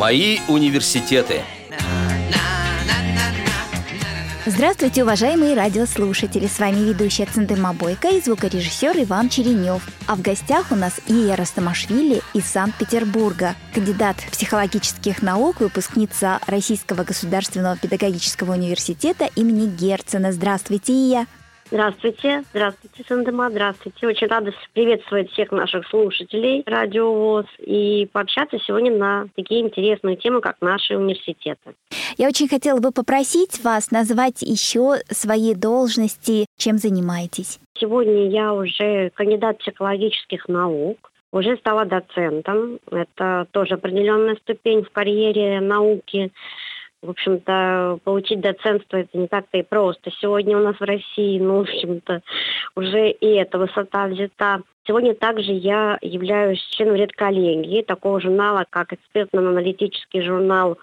Мои университеты. Здравствуйте, уважаемые радиослушатели! С вами ведущая Центыма Бойко и звукорежиссер Иван Черенев. А в гостях у нас Ия Растамашвили из Санкт-Петербурга, кандидат психологических наук, выпускница Российского государственного педагогического университета имени Герцена. Здравствуйте, Ия! Здравствуйте, здравствуйте, Сандема, здравствуйте. Очень рада приветствовать всех наших слушателей Радио ВОЗ и пообщаться сегодня на такие интересные темы, как наши университеты. Я очень хотела бы попросить вас назвать еще свои должности, чем занимаетесь. Сегодня я уже кандидат психологических наук, уже стала доцентом. Это тоже определенная ступень в карьере науки. В общем-то, получить доцентство это не так-то и просто. Сегодня у нас в России, ну, в общем-то, уже и эта высота взята. Сегодня также я являюсь членом редколлегии такого журнала, как экспертно-аналитический журнал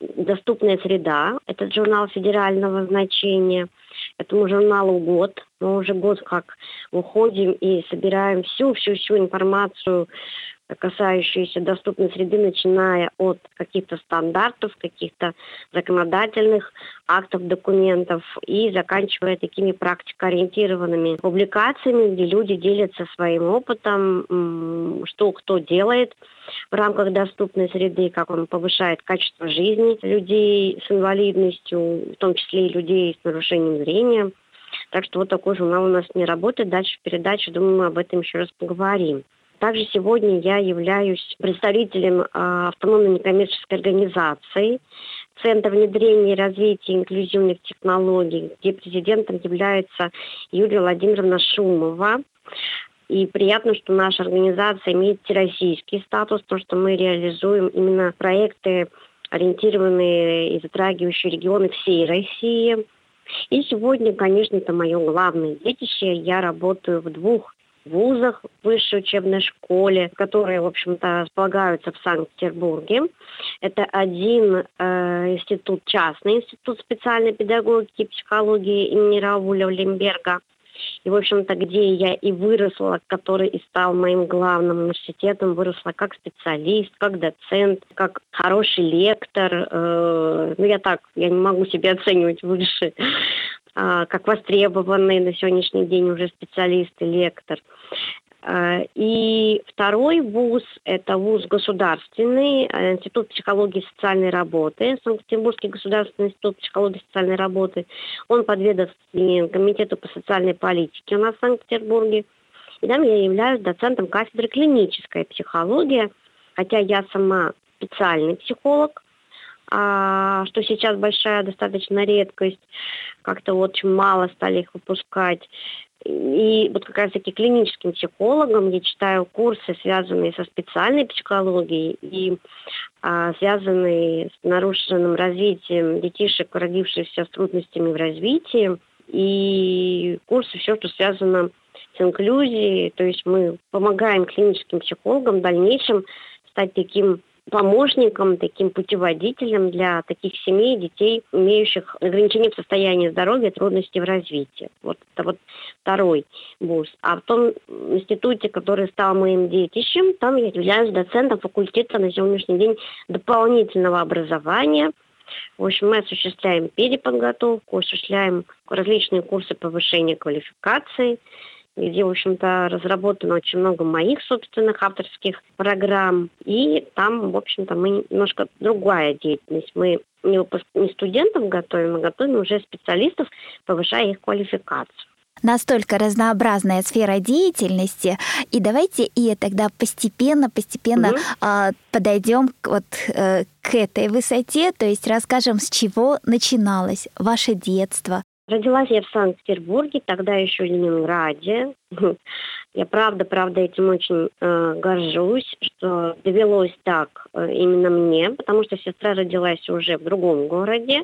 «Доступная среда». Этот журнал федерального значения. Этому журналу год. Мы уже год как выходим и собираем всю-всю-всю информацию касающиеся доступной среды, начиная от каких-то стандартов, каких-то законодательных актов, документов и заканчивая такими практикоориентированными публикациями, где люди делятся своим опытом, что кто делает в рамках доступной среды, как он повышает качество жизни людей с инвалидностью, в том числе и людей с нарушением зрения. Так что вот такой журнал у нас не работает. Дальше в передаче, думаю, мы об этом еще раз поговорим. Также сегодня я являюсь представителем а, автономной некоммерческой организации Центр внедрения и развития инклюзивных технологий, где президентом является Юлия Владимировна Шумова. И приятно, что наша организация имеет всероссийский статус, то, что мы реализуем именно проекты, ориентированные и затрагивающие регионы всей России. И сегодня, конечно, это мое главное детище. Я работаю в двух вузах, высшей учебной школе, которые, в общем-то, располагаются в Санкт-Петербурге. Это один э, институт, частный институт специальной педагогики и психологии имени Рауля Лемберга. И, в общем-то, где я и выросла, который и стал моим главным университетом, выросла как специалист, как доцент, как хороший лектор. Э, ну, я так, я не могу себя оценивать выше. А, как востребованный на сегодняшний день уже специалист и лектор. А, и второй вуз – это вуз государственный, а, Институт психологии и социальной работы, Санкт-Петербургский государственный институт психологии и социальной работы. Он подведомственен Комитету по социальной политике у нас в Санкт-Петербурге. И там я являюсь доцентом кафедры клинической психологии, хотя я сама специальный психолог, а, что сейчас большая достаточно редкость, как-то очень мало стали их выпускать. И вот как раз-таки клиническим психологом я читаю курсы, связанные со специальной психологией и а, связанные с нарушенным развитием детишек, родившихся с трудностями в развитии. И курсы, все, что связано с инклюзией, то есть мы помогаем клиническим психологам в дальнейшем стать таким помощником, таким путеводителем для таких семей, детей, имеющих ограничения в состоянии здоровья, трудности в развитии. Вот это вот второй вуз. А в том институте, который стал моим детищем, там я являюсь доцентом факультета на сегодняшний день дополнительного образования. В общем, мы осуществляем переподготовку, осуществляем различные курсы повышения квалификации, где, в общем-то, разработано очень много моих собственных авторских программ. И там, в общем-то, мы немножко другая деятельность. Мы не, выпуск... не студентов готовим, а готовим уже специалистов, повышая их квалификацию настолько разнообразная сфера деятельности. И давайте и тогда постепенно, постепенно угу. э, подойдем к, вот, э, к этой высоте, то есть расскажем, с чего начиналось ваше детство, Родилась я в Санкт-Петербурге, тогда еще в Ленинграде. Я правда, правда этим очень э, горжусь, что довелось так э, именно мне, потому что сестра родилась уже в другом городе.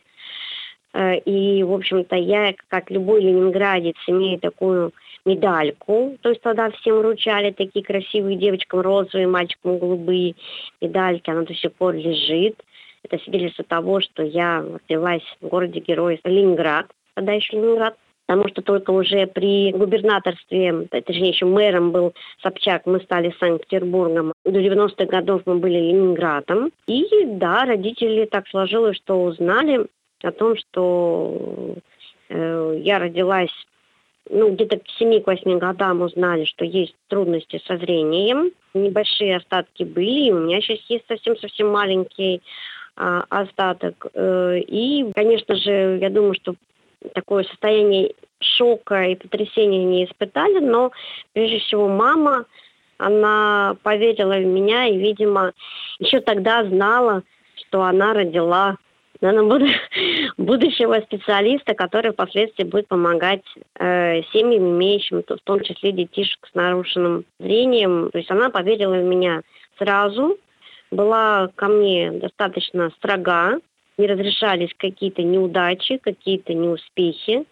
Э, и, в общем-то, я, как любой ленинградец, имею такую медальку. То есть тогда всем вручали такие красивые девочкам розовые, мальчикам голубые медальки. Она до сих пор лежит. Это свидетельство того, что я родилась в городе-герой Ленинград тогда еще Ленинград. потому что только уже при губернаторстве, точнее еще мэром был Собчак, мы стали Санкт-Петербургом. До 90-х годов мы были Ленинградом. И да, родители так сложилось, что узнали о том, что э, я родилась ну, где-то к 7-8 годам узнали, что есть трудности со зрением. Небольшие остатки были, и у меня сейчас есть совсем-совсем маленький а, остаток. Э, и, конечно же, я думаю, что такое состояние шока и потрясения не испытали, но прежде всего мама, она поверила в меня и, видимо, еще тогда знала, что она родила наверное, будущего специалиста, который впоследствии будет помогать э, семьям, имеющим в том числе детишек с нарушенным зрением. То есть она поверила в меня сразу, была ко мне достаточно строга, не разрешались какие-то неудачи, какие-то неуспехи.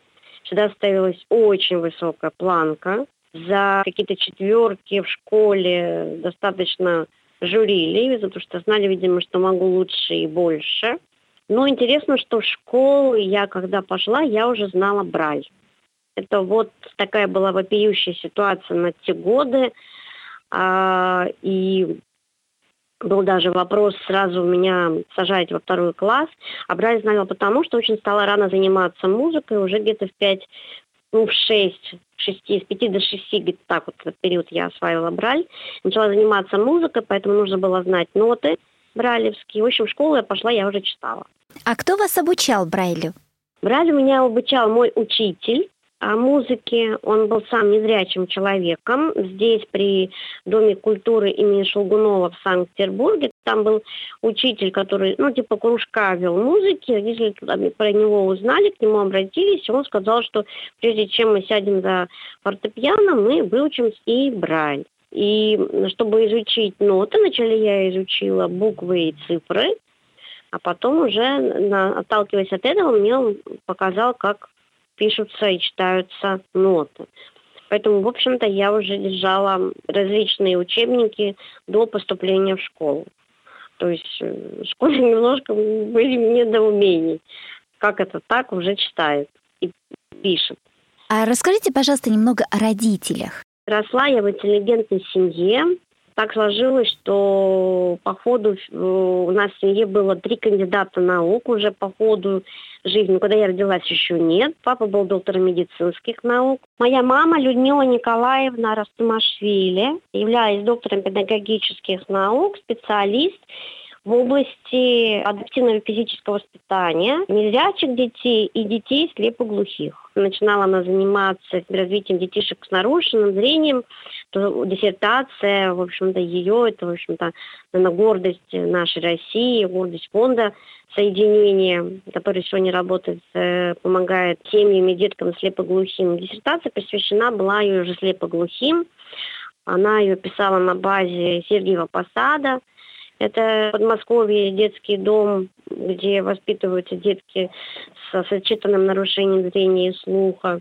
Всегда ставилась очень высокая планка. За какие-то четверки в школе достаточно журили, потому что знали, видимо, что могу лучше и больше. Но интересно, что в школу я, когда пошла, я уже знала Брайль. Это вот такая была вопиющая ситуация на те годы. А, и был даже вопрос сразу меня сажать во второй класс. А Брайль знала потому, что очень стала рано заниматься музыкой, уже где-то в пять, ну, в шесть, шести, с пяти до шести, где-то так вот этот период я осваивала Брайль. Начала заниматься музыкой, поэтому нужно было знать ноты брайлевские. В общем, в школу я пошла, я уже читала. А кто вас обучал Брайлю? Брайлю меня обучал мой учитель о музыке. Он был сам незрячим человеком. Здесь при Доме культуры имени Шелгунова в Санкт-Петербурге. Там был учитель, который, ну, типа кружка вел музыки. Родители про него узнали, к нему обратились. Он сказал, что прежде чем мы сядем за фортепиано, мы выучим и брайль. И чтобы изучить ноты, вначале я изучила буквы и цифры, а потом уже, на, отталкиваясь от этого, мне он показал, как пишутся и читаются ноты. Поэтому, в общем-то, я уже держала различные учебники до поступления в школу. То есть э, в школе немножко были недоумений, как это так уже читает и пишет. А расскажите, пожалуйста, немного о родителях. Росла я в интеллигентной семье так сложилось, что по ходу э, у нас в семье было три кандидата наук уже по ходу жизни. Когда я родилась, еще нет. Папа был доктором медицинских наук. Моя мама Людмила Николаевна Растамашвили, являясь доктором педагогических наук, специалист в области адаптивного физического воспитания незрячих детей и детей слепоглухих. Начинала она заниматься развитием детишек с нарушенным зрением, то диссертация, в общем-то, ее, это, в общем-то, наверное, гордость нашей России, гордость фонда соединения, который сегодня работает, э, помогает семьям и деткам слепоглухим. Диссертация посвящена была ее уже слепоглухим. Она ее писала на базе Сергеева Посада, это Подмосковье детский дом, где воспитываются детки с сочетанным нарушением зрения и слуха.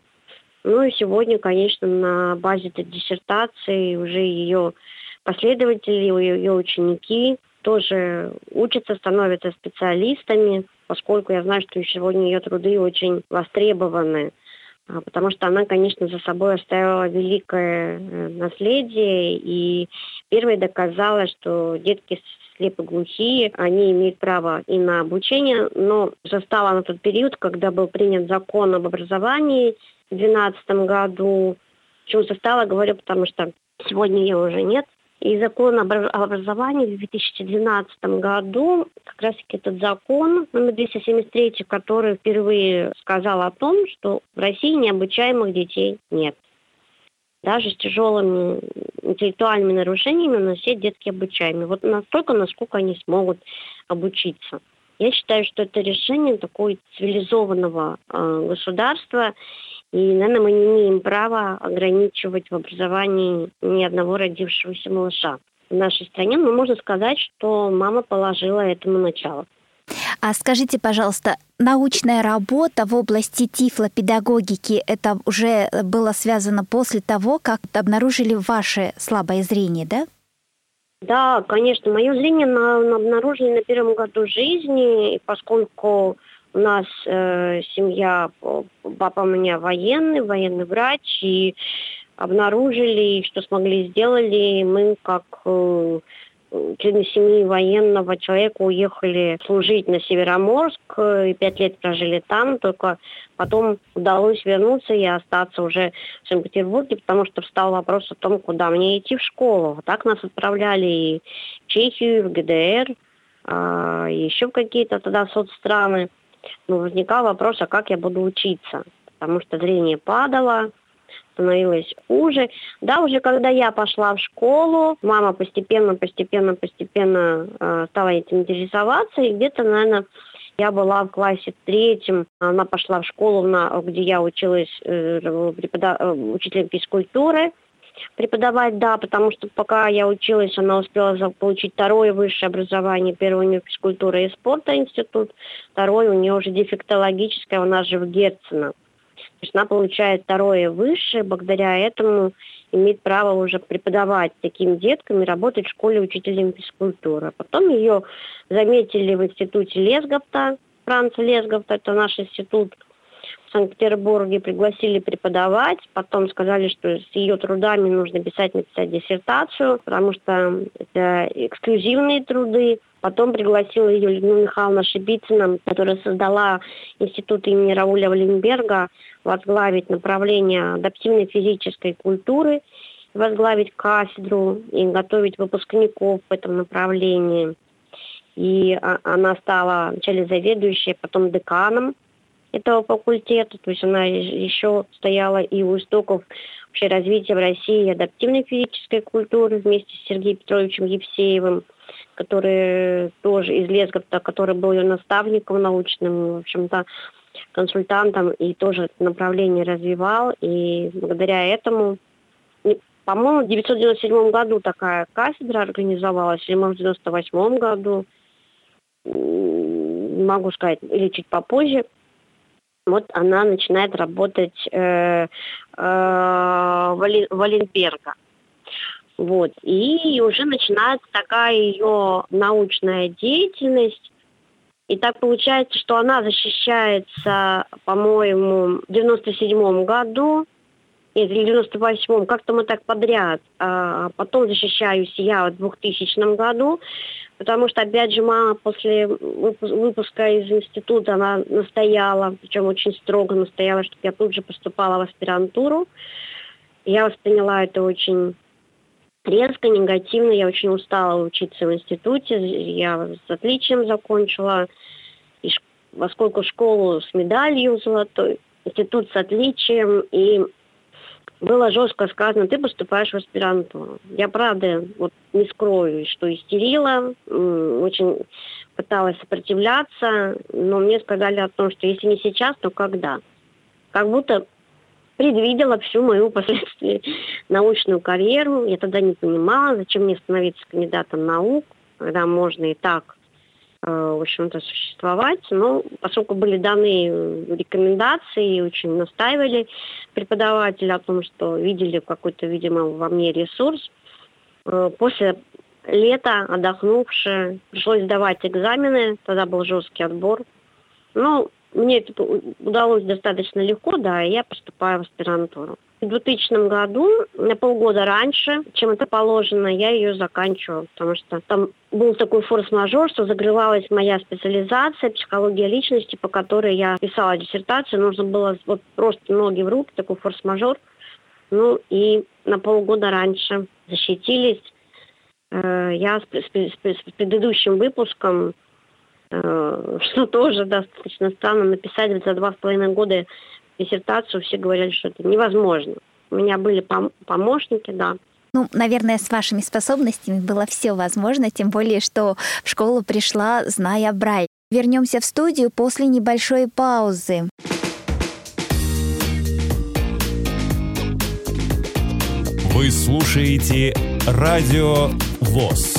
Ну и сегодня, конечно, на базе этой диссертации уже ее последователи, ее ученики тоже учатся, становятся специалистами, поскольку я знаю, что сегодня ее труды очень востребованы, а, потому что она, конечно, за собой оставила великое э, наследие и первой доказала, что детки слепоглухие, они имеют право и на обучение, но застала на тот период, когда был принят закон об образовании в 2012 году. Почему застала, говорю, потому что сегодня ее уже нет. И закон об образовании в 2012 году, как раз таки этот закон номер 273, который впервые сказал о том, что в России необучаемых детей нет даже с тяжелыми интеллектуальными нарушениями, но все детки обучаемые. Вот настолько, насколько они смогут обучиться. Я считаю, что это решение такого цивилизованного э, государства, и, наверное, мы не имеем права ограничивать в образовании ни одного родившегося малыша. В нашей стране, но можно сказать, что мама положила этому начало. А скажите, пожалуйста, научная работа в области тифлопедагогики, это уже было связано после того, как обнаружили ваше слабое зрение, да? Да, конечно. Мое зрение на, на обнаружили на первом году жизни, и поскольку У нас э, семья, папа у меня военный, военный врач, и обнаружили, что смогли сделали, мы как э, члены семьи военного человека уехали служить на Североморск и пять лет прожили там, только потом удалось вернуться и остаться уже в Санкт-Петербурге, потому что встал вопрос о том, куда мне идти в школу. Так нас отправляли и в Чехию, и в ГДР, а, еще в какие-то тогда соцстраны. Но возникал вопрос, а как я буду учиться? Потому что зрение падало, становилось хуже. Да, уже когда я пошла в школу, мама постепенно, постепенно, постепенно э, стала этим интересоваться, и где-то, наверное, я была в классе третьем, она пошла в школу, на, где я училась э, препода... Э, учителем физкультуры преподавать, да, потому что пока я училась, она успела получить второе высшее образование. Первое у нее физкультура и спорта институт, второе у нее уже дефектологическое, у нас же в Герцена. То есть она получает второе высшее, благодаря этому имеет право уже преподавать таким деткам и работать в школе учителем физкультуры. Потом ее заметили в институте Лесгофта, Франца Лесгофта, это наш институт в Санкт-Петербурге, пригласили преподавать, потом сказали, что с ее трудами нужно писать, написать диссертацию, потому что это эксклюзивные труды. Потом пригласила ее Людмила Михайловна Шибицына, которая создала институт имени Рауля Валенберга, возглавить направление адаптивной физической культуры, возглавить кафедру и готовить выпускников в этом направлении. И а, она стала вначале заведующей, потом деканом этого факультета, то есть она еще стояла и у истоков вообще развития в России адаптивной физической культуры вместе с Сергеем Петровичем Евсеевым, который тоже из Лесговта, который был ее наставником научным, в общем-то, консультантом и тоже направление развивал. И благодаря этому, по-моему, в 1997 году такая кафедра организовалась, или, может, в 1998 году, могу сказать, или чуть попозже, вот она начинает работать э, э, в Оленберга. Вот. И уже начинается такая ее научная деятельность. И так получается, что она защищается, по-моему, в 97 году, или в 98-м, как-то мы так подряд. А потом защищаюсь я в 2000 году, потому что, опять же, мама после выпуска из института, она настояла, причем очень строго настояла, чтобы я тут же поступала в аспирантуру. Я восприняла это очень резко, негативно. Я очень устала учиться в институте. Я с отличием закончила. И поскольку школу с медалью золотой, институт с отличием. И было жестко сказано, ты поступаешь в аспирантуру. Я, правда, вот не скрою, что истерила, очень пыталась сопротивляться, но мне сказали о том, что если не сейчас, то когда? Как будто предвидела всю мою впоследствии научную карьеру. Я тогда не понимала, зачем мне становиться кандидатом наук, когда можно и так э, в общем-то, существовать. Но поскольку были даны рекомендации, очень настаивали преподаватели о том, что видели какой-то, видимо, во мне ресурс, э, после лета, отдохнувши, пришлось сдавать экзамены, тогда был жесткий отбор. Ну, мне это удалось достаточно легко, да, и я поступаю в аспирантуру. В 2000 году, на полгода раньше, чем это положено, я ее заканчивала, потому что там был такой форс-мажор, что закрывалась моя специализация, психология личности, по которой я писала диссертацию. Нужно было вот просто ноги в руки, такой форс-мажор. Ну и на полгода раньше защитились. Э, я с, предыдущим выпуском что тоже достаточно странно написать за два с половиной года диссертацию. Все говорили, что это невозможно. У меня были пом- помощники, да. Ну, наверное, с вашими способностями было все возможно, тем более, что в школу пришла, зная Брайль. Вернемся в студию после небольшой паузы. Вы слушаете Радио ВОЗ.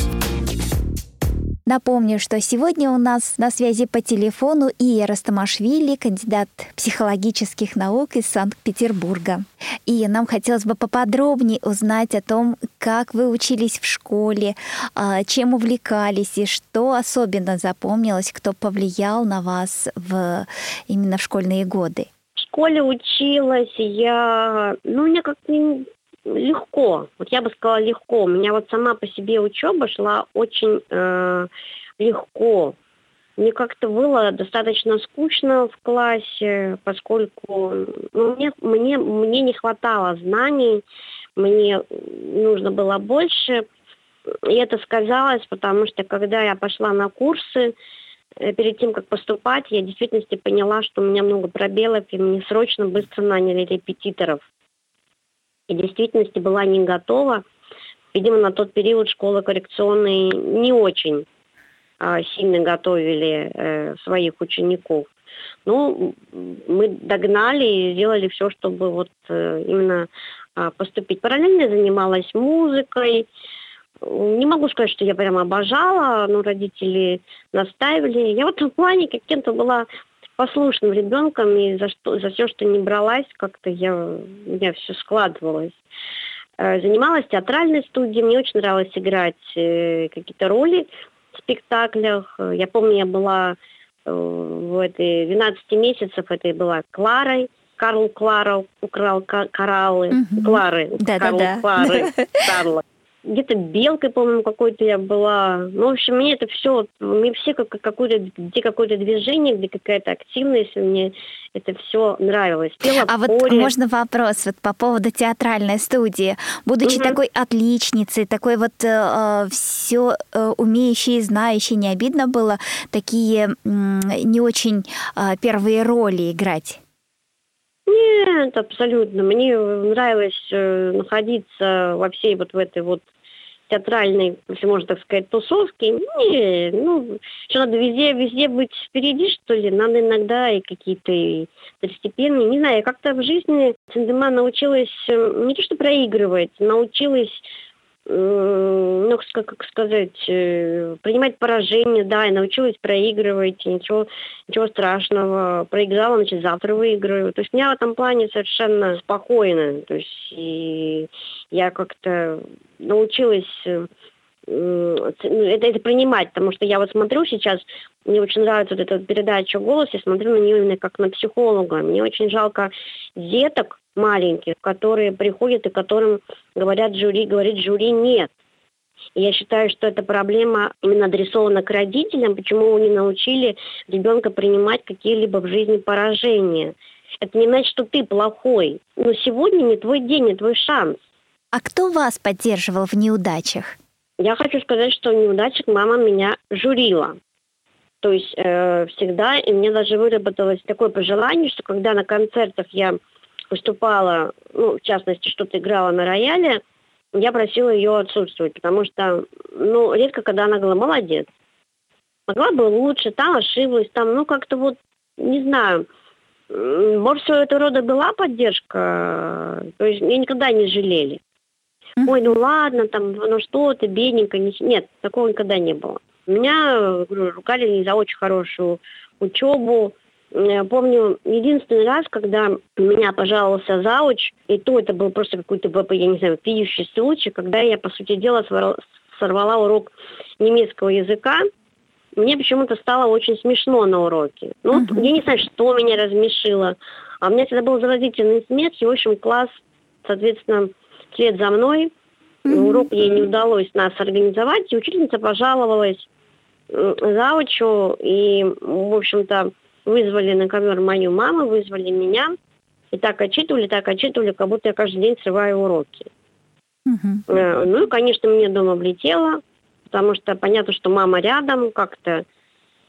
Напомню, что сегодня у нас на связи по телефону Ия Растамашвили, кандидат психологических наук из Санкт-Петербурга. И нам хотелось бы поподробнее узнать о том, как вы учились в школе, а, чем увлекались и что особенно запомнилось, кто повлиял на вас в, именно в школьные годы. В школе училась я, ну, мне как-то легко. Вот я бы сказала легко. У меня вот сама по себе учеба шла очень э, легко. Мне как-то было достаточно скучно в классе, поскольку ну, мне, мне, мне не хватало знаний, мне нужно было больше. И это сказалось, потому что когда я пошла на курсы, э, перед тем, как поступать, я в действительности поняла, что у меня много пробелов, и мне срочно быстро наняли репетиторов и в действительности была не готова. Видимо, на тот период школы коррекционные не очень а, сильно готовили э, своих учеников. Ну, мы догнали и сделали все, чтобы вот э, именно э, поступить. Параллельно занималась музыкой. Не могу сказать, что я прям обожала, но родители настаивали. Я в этом плане каким-то была послушным ребенком, и за, что, за все, что не бралась, как-то я, у меня все складывалось. Э, занималась театральной студией, мне очень нравилось играть э, какие-то роли в спектаклях. Я помню, я была э, в этой 12 месяцев, это была Кларой, Карл Клара украл кораллы, угу. Клары, да, Карл да, да. Клары, Карла где-то белкой, по-моему, какой-то я была. Ну, в общем, мне это все, мне все как, какое-то, где какое-то движение, где какая-то активность, мне это все нравилось. Пела а вот можно вопрос вот по поводу театральной студии. Будучи угу. такой отличницей, такой вот э, все э, умеющей и знающей, не обидно было такие э, не очень э, первые роли играть? Нет, абсолютно. Мне нравилось э, находиться во всей вот в этой вот театральной, если можно так сказать, тусовке. Не, ну, что надо везде, везде быть впереди, что ли. Надо иногда и какие-то и. Не знаю, как-то в жизни Сандема научилась э, не то что проигрывать, научилась ну, как сказать, э, принимать поражение, да, я научилась проигрывать, ничего, ничего страшного. Проиграла, значит, завтра выиграю. То есть меня в этом плане совершенно спокойно. То есть и я как-то научилась э, ну, это, это принимать, потому что я вот смотрю сейчас, мне очень нравится вот эта передача «Голос», я смотрю на нее именно как на психолога. Мне очень жалко деток, маленьких, которые приходят и которым говорят жюри, говорит жюри нет. Я считаю, что эта проблема именно адресована к родителям, почему вы не научили ребенка принимать какие-либо в жизни поражения. Это не значит, что ты плохой. Но сегодня не твой день, не твой шанс. А кто вас поддерживал в неудачах? Я хочу сказать, что в неудачах мама меня журила. То есть э, всегда, и мне даже выработалось такое пожелание, что когда на концертах я выступала, ну, в частности, что-то играла на рояле, я просила ее отсутствовать, потому что, ну, редко, когда она говорила, молодец. Могла бы лучше, там ошиблась, там, ну, как-то вот, не знаю, своего этого рода была поддержка, то есть меня никогда не жалели. Ой, ну ладно, там, ну что ты, бедненько, нет, такого никогда не было. Меня говорю, ругали не за очень хорошую учебу, помню единственный раз, когда меня пожаловался зауч, и то это был просто какой-то, я не знаю, пьющий случай, когда я, по сути дела, сорвала урок немецкого языка, мне почему-то стало очень смешно на уроке. Ну, uh-huh. я не знаю, что меня размешило. А у меня всегда был заразительный смех, и, в общем, класс, соответственно, вслед за мной. Uh-huh. Урок ей не удалось нас организовать, и учительница пожаловалась заучу, и, в общем-то, Вызвали на ковер мою маму, вызвали меня. И так отчитывали, так отчитывали, как будто я каждый день срываю уроки. Uh-huh. Ну и, конечно, мне дома влетело, потому что понятно, что мама рядом, как-то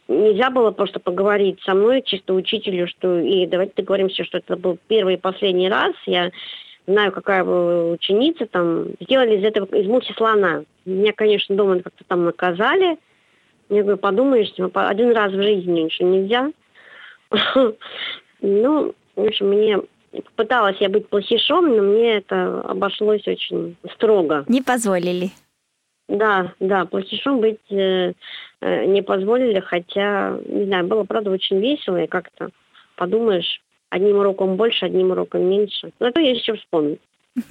нельзя было просто поговорить со мной, чисто учителю, что и давайте договоримся, что это был первый и последний раз. Я знаю, какая вы ученица, там, сделали из этого, из мухи слона. Меня, конечно, дома как-то там наказали. Я говорю, подумаешь, один раз в жизни еще нельзя. Ну, в общем, мне пыталась я быть плохишом, но мне это обошлось очень строго. Не позволили? Да, да, плохишом быть э, э, не позволили, хотя, не знаю, было, правда, очень весело, и как-то подумаешь, одним уроком больше, одним уроком меньше. Зато есть еще вспомнить.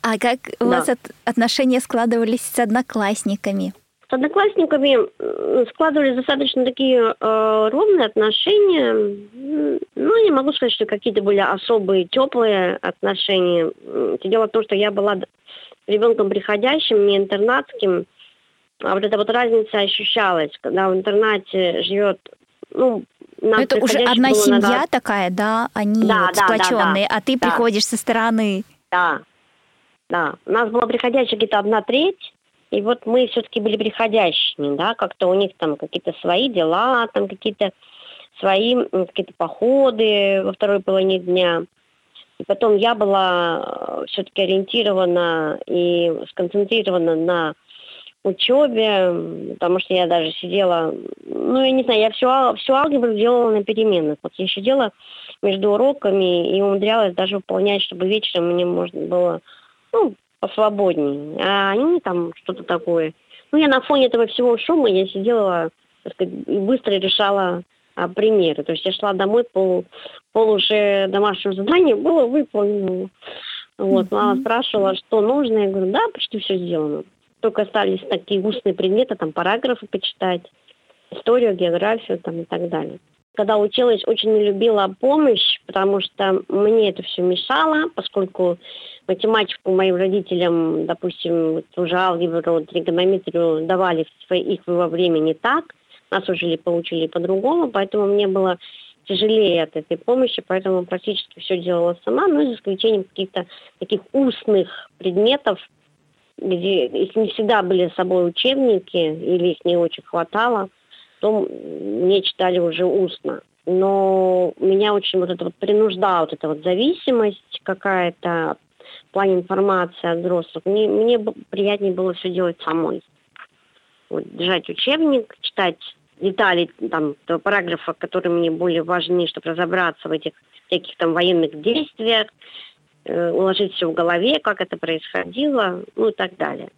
А как у вас от, отношения складывались с одноклассниками? С одноклассниками складывались достаточно такие э, ровные отношения. Ну, не могу сказать, что какие-то были особые теплые отношения. Дело в том, что я была ребенком приходящим, не интернатским. А вот эта вот разница ощущалась, когда в интернате живет, ну, нам это уже одна семья надо... такая, да, они да, вот да, сплоченные, да, да, а ты да. приходишь со стороны. Да, да. У нас была приходящая где-то одна треть, и вот мы все-таки были приходящими, да, как-то у них там какие-то свои дела, там какие-то свои какие-то походы во второй половине дня. И потом я была э, все-таки ориентирована и сконцентрирована на учебе, потому что я даже сидела, ну, я не знаю, я всю, всю алгебру делала на переменах. Вот я сидела между уроками и умудрялась даже выполнять, чтобы вечером мне можно было, ну, посвободнее. А они там что-то такое. Ну, я на фоне этого всего шума, я сидела, так сказать, и быстро решала а, примеры. То есть я шла домой, пол, пол уже домашнего задания было выполнено. Вот, мама спрашивала, что нужно. Я говорю, да, почти все сделано. Только остались такие устные предметы, там параграфы почитать, историю, географию там и так далее когда училась, очень не любила помощь, потому что мне это все мешало, поскольку математику моим родителям, допустим, уже алгебру, тригонометрию давали в свои, их во время не так, нас уже получили по-другому, поэтому мне было тяжелее от этой помощи, поэтому практически все делала сама, ну, за исключением каких-то таких устных предметов, где их не всегда были с собой учебники, или их не очень хватало то мне читали уже устно. Но меня очень вот это вот принуждала вот эта вот зависимость какая-то в плане информации от взрослых. Мне, мне приятнее было все делать самой. Вот, держать учебник, читать детали там параграфа, которые мне более важны, чтобы разобраться в этих всяких там военных действиях, э, уложить все в голове, как это происходило, ну и так далее.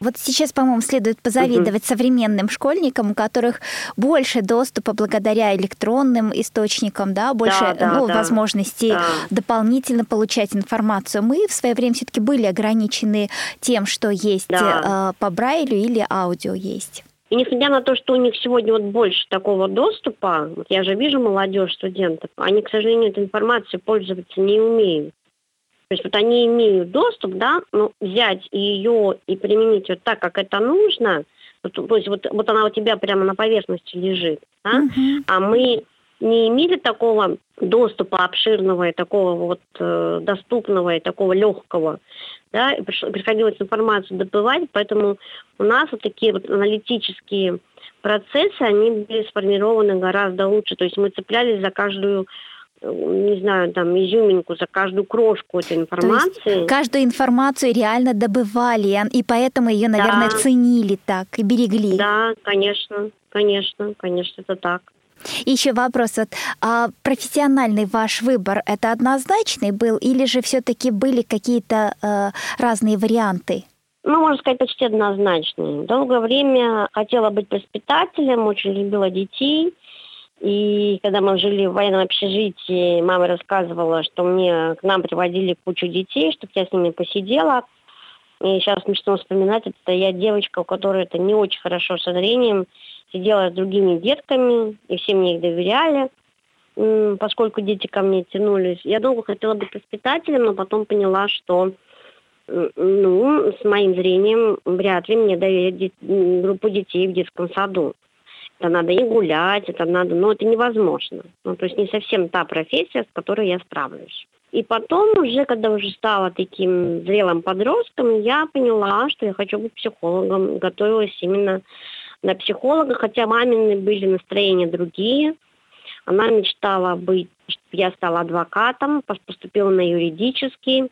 Вот сейчас, по-моему, следует позавидовать угу. современным школьникам, у которых больше доступа благодаря электронным источникам, да, больше да, да, ну, да. возможностей да. дополнительно получать информацию. Мы в свое время все-таки были ограничены тем, что есть да. э, по Брайлю или аудио есть. И несмотря на то, что у них сегодня вот больше такого доступа, вот я же вижу молодежь, студентов, они, к сожалению, этой информацией пользоваться не умеют. То есть вот они имеют доступ, да, но взять ее и применить вот так, как это нужно, вот, то есть вот, вот она у тебя прямо на поверхности лежит, да, uh-huh. а мы не имели такого доступа обширного и такого вот э, доступного и такого легкого, да, и приходилось информацию добывать, поэтому у нас вот такие вот аналитические процессы, они были сформированы гораздо лучше, то есть мы цеплялись за каждую не знаю, там, изюминку за каждую крошку этой информации. То есть каждую информацию реально добывали, и поэтому ее, наверное, да. ценили так и берегли. Да, конечно, конечно, конечно, это так. Еще вопрос, вот, а профессиональный ваш выбор это однозначный был, или же все-таки были какие-то э, разные варианты? Ну, можно сказать, почти однозначный. Долгое время хотела быть воспитателем, очень любила детей. И когда мы жили в военном общежитии, мама рассказывала, что мне к нам приводили кучу детей, чтобы я с ними посидела. И сейчас смешно вспоминать, это я девочка, у которой это не очень хорошо со зрением, сидела с другими детками, и все мне их доверяли, поскольку дети ко мне тянулись. Я долго хотела быть воспитателем, но потом поняла, что ну, с моим зрением вряд ли мне доверят группу детей в детском саду это надо и гулять, это надо, но это невозможно. Ну, то есть не совсем та профессия, с которой я справлюсь. И потом уже, когда уже стала таким зрелым подростком, я поняла, что я хочу быть психологом. Готовилась именно на психолога, хотя мамины были настроения другие. Она мечтала быть, чтобы я стала адвокатом, поступила на юридический.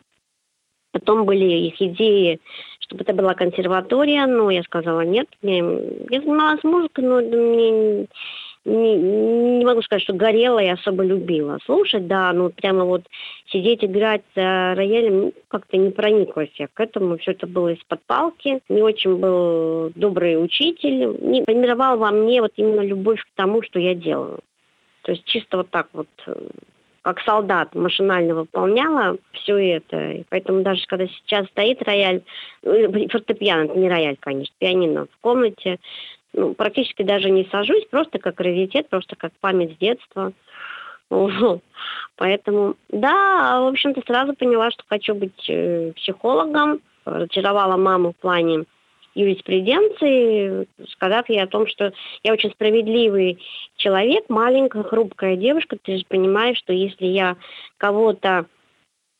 Потом были их идеи, чтобы это была консерватория, но я сказала нет. Я, я занималась музыкой, но мне не, не могу сказать, что горела и особо любила. Слушать, да, ну прямо вот сидеть играть за роялем ну, как-то не прониклась я к этому. Все это было из-под палки. Не очень был добрый учитель. Не формировал во мне вот именно любовь к тому, что я делаю. То есть чисто вот так вот э, как солдат машинально выполняла все это. И поэтому даже когда сейчас стоит рояль, ну, фортепиано, это не рояль, конечно, пианино в комнате, ну, практически даже не сажусь, просто как раритет, просто как память с детства. Поэтому, да, в общем-то, сразу поняла, что хочу быть э, психологом. Разочаровала маму в плане юриспруденции, сказав ей о том, что я очень справедливый человек, маленькая, хрупкая девушка, ты же понимаешь, что если я кого-то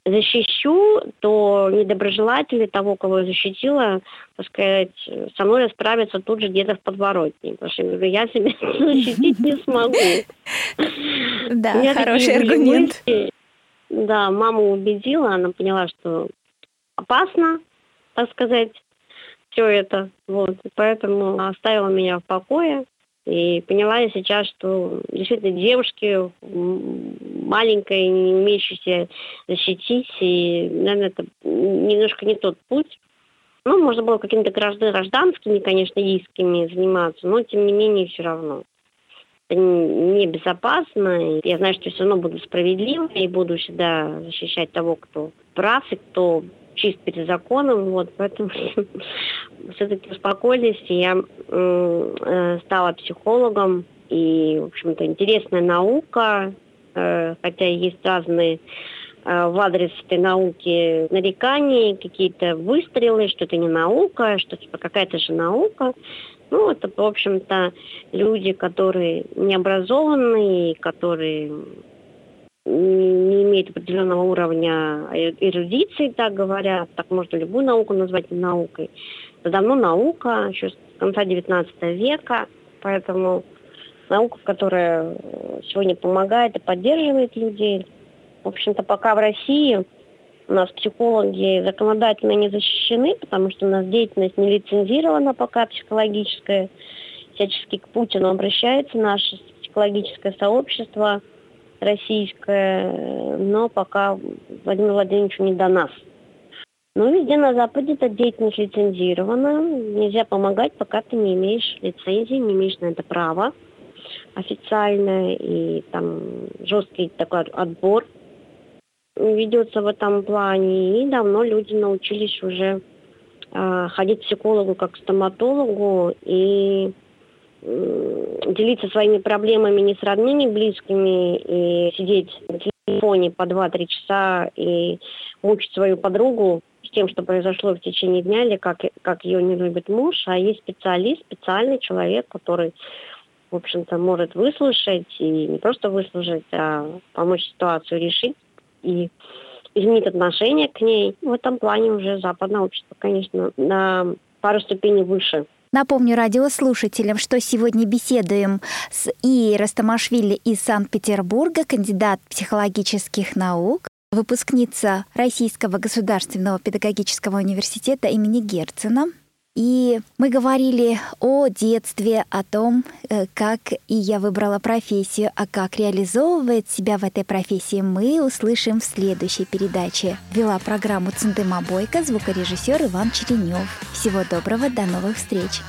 защищу, то недоброжелатели того, кого я защитила, так сказать, со мной расправятся тут же где-то в подворотне. Потому что я себя защитить не смогу. Да, хороший аргумент. Да, маму убедила, она поняла, что опасно, так сказать, все это. Вот. Поэтому оставила меня в покое. И поняла я сейчас, что действительно девушки маленькая, не умеющие защитить, и, наверное, это немножко не тот путь. Ну, можно было какими-то гражданскими, конечно, исками заниматься, но тем не менее все равно. Это небезопасно. Я знаю, что все равно буду справедлива и буду всегда защищать того, кто прав и кто чист перед законом, вот, поэтому все-таки успокоились, и я э, стала психологом, и, в общем-то, интересная наука, э, хотя есть разные э, в адрес этой науки нарекания, какие-то выстрелы, что это не наука, что типа какая-то же наука. Ну, это, в общем-то, люди, которые необразованные, которые не имеет определенного уровня эрудиции, так говорят, так можно любую науку назвать наукой. Это давно наука, еще с конца XIX века, поэтому наука, которая сегодня помогает и поддерживает людей. В общем-то, пока в России у нас психологи законодательно не защищены, потому что у нас деятельность не лицензирована пока психологическая. Всячески к Путину обращается наше психологическое сообщество – российская, но пока Владимиру Владимировичу не до нас. Но везде на Западе эта деятельность лицензирована. Нельзя помогать, пока ты не имеешь лицензии, не имеешь на это права официальное. И там жесткий такой отбор ведется в этом плане. И давно люди научились уже э, ходить к психологу как к стоматологу и делиться своими проблемами не с родными, близкими и сидеть на телефоне по 2-3 часа и мучить свою подругу с тем, что произошло в течение дня, или как, как ее не любит муж, а есть специалист, специальный человек, который, в общем-то, может выслушать, и не просто выслушать, а помочь ситуацию решить и изменить отношение к ней. В этом плане уже западное общество, конечно, на пару ступеней выше. Напомню радиослушателям, что сегодня беседуем с Ией Растамашвили из Санкт-Петербурга, кандидат психологических наук, выпускница Российского государственного педагогического университета имени Герцена, и мы говорили о детстве, о том, э, как и я выбрала профессию, а как реализовывает себя в этой профессии, мы услышим в следующей передаче. Вела программу Цендыма Бойко, звукорежиссер Иван Черенев. Всего доброго, до новых встреч!